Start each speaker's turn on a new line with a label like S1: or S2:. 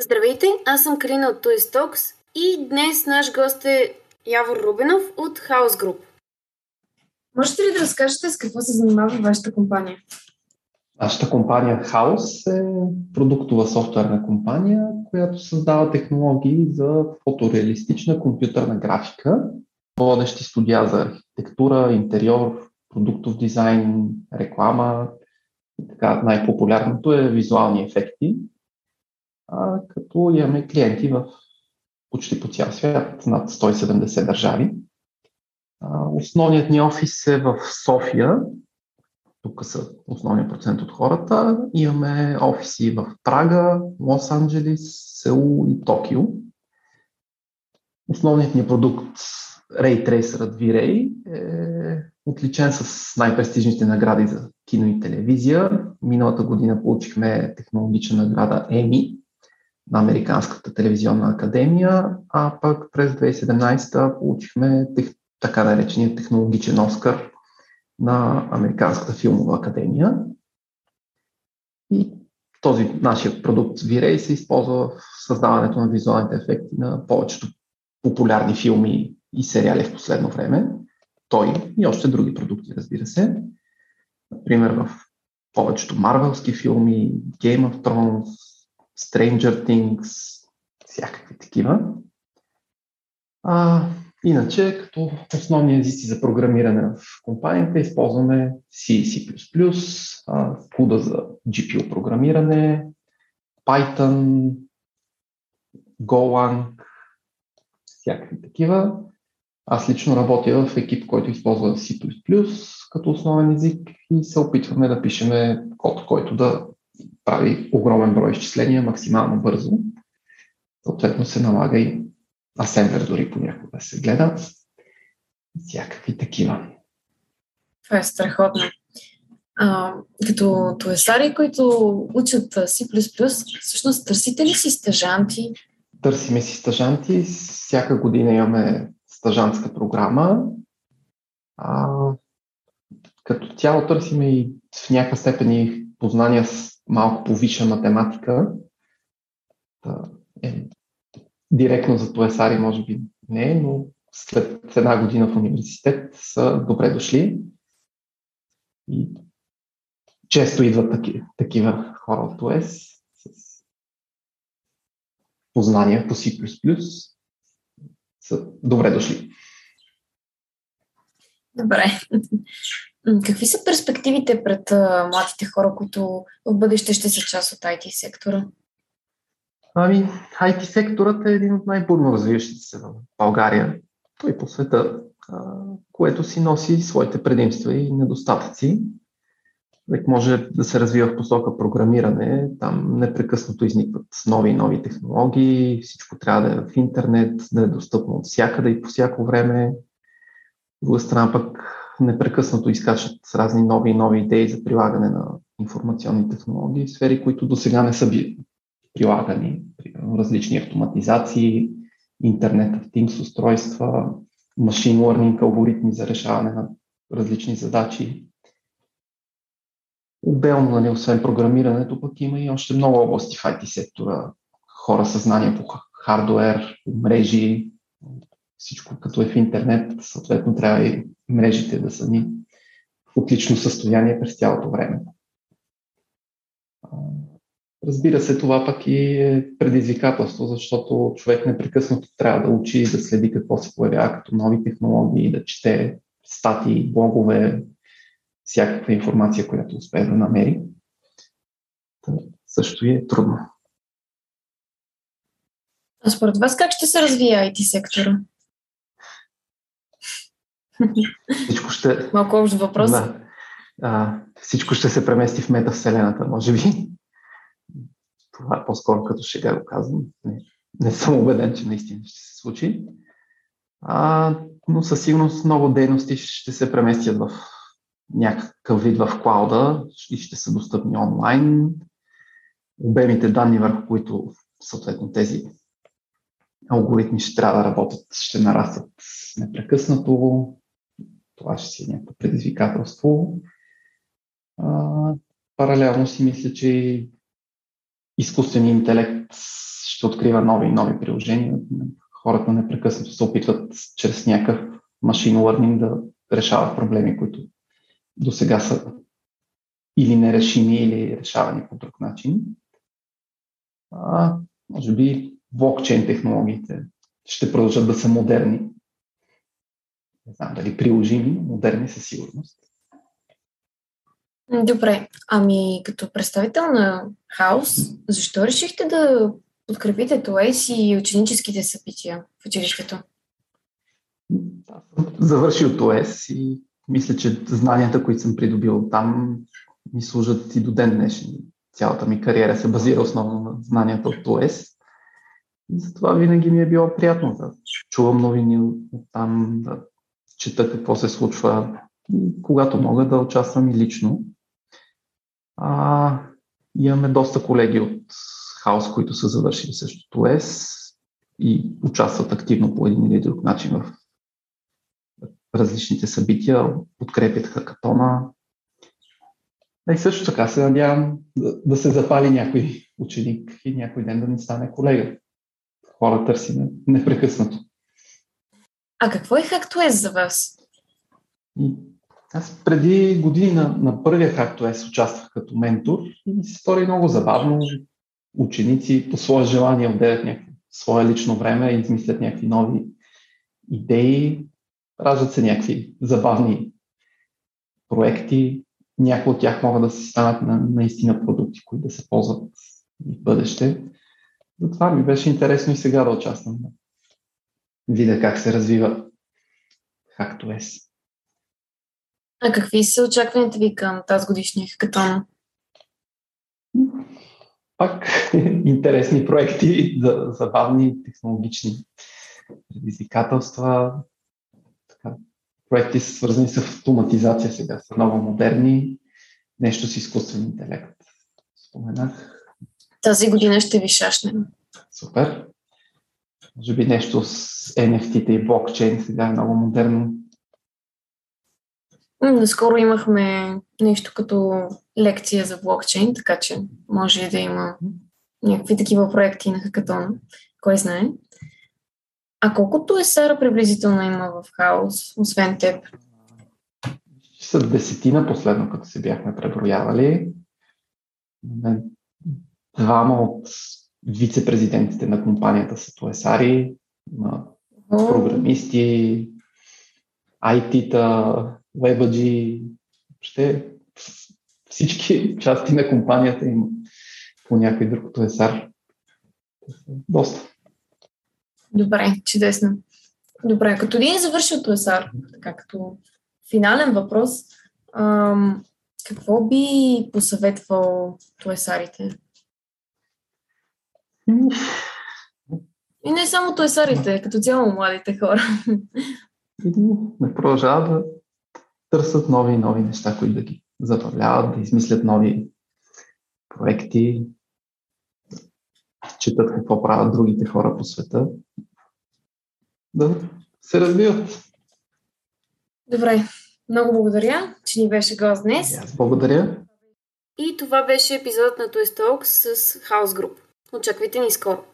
S1: Здравейте, аз съм Калина от Toy Talks и днес наш гост е Явор Рубинов от House Group. Можете ли да разкажете с какво се занимава вашата компания?
S2: Нашата компания House е продуктова софтуерна компания, която създава технологии за фотореалистична компютърна графика, водещи студия за архитектура, интериор, продуктов дизайн, реклама. И така, най-популярното е визуални ефекти, като имаме клиенти в почти по цял свят, над 170 държави. Основният ни офис е в София, тук са основният процент от хората. Имаме офиси в Прага, Лос-Анджелис, Сеул и Токио. Основният ни продукт Ray Tracer V-Ray е отличен с най-престижните награди за кино и телевизия. Миналата година получихме технологична награда EMI на Американската телевизионна академия, а пък през 2017 получихме тех, така наречения технологичен Оскар на Американската филмова академия. И този нашия продукт V-Ray се използва в създаването на визуалните ефекти на повечето популярни филми и сериали в последно време. Той и още други продукти, разбира се. Например, в повечето марвелски филми, Game of Thrones, Stranger Things, всякакви такива. А, иначе, като основни езици за програмиране в компанията, използваме C C++, CUDA за GPU програмиране, Python, Golang, всякакви такива. Аз лично работя в екип, който използва C++, като основен език и се опитваме да пишеме код, който да прави огромен брой изчисления максимално бързо. Съответно се налага и асемблер дори понякога се гледат. Всякакви такива.
S1: Това е страхотно. А, като туесари, които учат C++, всъщност търсите ли си стъжанти?
S2: Търсиме си стъжанти. Всяка година имаме стъжантска програма. А, като цяло търсиме и в някаква степен и познания с малко повиша математика. Е, директно за туесари може би не, но след една година в университет са добре дошли. И често идват таки, такива хора от ТОЕС с познания по C++. Са добре дошли.
S1: Добре. Какви са перспективите пред а, младите хора, които в бъдеще ще са част от IT сектора?
S2: Ами, IT секторът е един от най-бурно развиващите се в България, той по света, което си носи своите предимства и недостатъци. Век може да се развива в посока програмиране, там непрекъснато изникват нови и нови технологии, всичко трябва да е в интернет, да е достъпно от всякъде и по всяко време. От друга страна пък непрекъснато изкачат разни нови и нови идеи за прилагане на информационни технологии, сфери, които до сега не са били прилагани. Различни автоматизации, интернет of Things устройства, машин learning алгоритми за решаване на различни задачи. Отделно, нали, освен програмирането, пък има и още много области в IT сектора. Хора съзнания по хардуер, мрежи, всичко като е в интернет, съответно трябва и мрежите да са ни в отлично състояние през цялото време. Разбира се, това пък и е предизвикателство, защото човек непрекъснато трябва да учи и да следи какво се появява като нови технологии, да чете статии, блогове, всякаква информация, която успее да намери. Та, също е трудно.
S1: А според вас как ще се развие IT сектора?
S2: Всичко ще...
S1: Малко общ въпрос.
S2: Да. А, всичко ще се премести в метавселената, може би. Това по-скоро като шега го казвам. Не, не съм убеден, че наистина ще се случи. А, но със сигурност много дейности ще се преместят в някакъв вид в клауда и ще са достъпни онлайн. Обемите данни, върху които съответно тези алгоритми ще трябва да работят, ще нарастват непрекъснато това ще си е някакво предизвикателство. А, паралелно си мисля, че изкуственият интелект ще открива нови и нови приложения. Хората непрекъснато се опитват чрез някакъв машин learning да решават проблеми, които до сега са или нерешими, или решавани по друг начин. А, може би блокчейн технологиите ще продължат да са модерни. Не знам дали приложими, модерни със сигурност.
S1: Добре, ами като представител на Хаус, защо решихте да подкрепите ТОЕС и ученическите събития в училището?
S2: Завършил ТОЕС и мисля, че знанията, които съм придобил там, ми служат и до ден днешен. Цялата ми кариера се базира основно на знанията от ТОЕС. И затова винаги ми е било приятно да чувам новини от там, да чета какво се случва когато мога да участвам и лично. А, имаме доста колеги от Хаос, които са завършили същото ЕС и участват активно по един или друг начин в различните събития, подкрепят хакатона. И също така се надявам да, да се запали някой ученик и някой ден да ни стане колега. Хора търсиме непрекъснато.
S1: А какво е Хактуес за вас?
S2: Аз преди години на, на първия Хактуес участвах като ментор и ми се стори много забавно. Ученици по свое желание отделят някакво свое лично време и измислят някакви нови идеи, раждат се някакви забавни проекти. Някои от тях могат да се станат на, наистина продукти, които да се ползват в бъдеще. Затова ми беше интересно и сега да участвам. Видя как се развива HackToS.
S1: А какви са очакванията ви към тази годишния хакатон?
S2: Пак интересни проекти, забавни технологични предизвикателства. Така, проекти са свързани с автоматизация сега, са много модерни. Нещо с изкуствен интелект. Споменах.
S1: Тази година ще ви шашнем.
S2: Супер. Може би нещо с NFT-та и блокчейн сега е много модерно.
S1: Наскоро имахме нещо като лекция за блокчейн, така че може да има някакви такива проекти на хакатон. Кой знае? А колкото е Сара приблизително има в хаос, освен теб?
S2: С десетина последно, като се бяхме преброявали. Двама от вице-президентите на компанията са туесари, има програмисти, IT-та, WebAG, въобще всички части на компанията има по някой друг туесар. Доста.
S1: Добре, чудесно. Добре, като един завършил туесар, така като финален въпрос, ам, какво би посъветвал туесарите? И не само туесарите, като цяло младите хора.
S2: Не продължават да търсят нови и нови неща, които да ги забавляват, да измислят нови проекти, четат какво правят другите хора по света, да се развиват.
S1: Добре, много благодаря, че ни беше гост днес.
S2: Аз благодаря.
S1: И това беше епизодът на Twist Talks с House Group. Muchas, Vitinisco.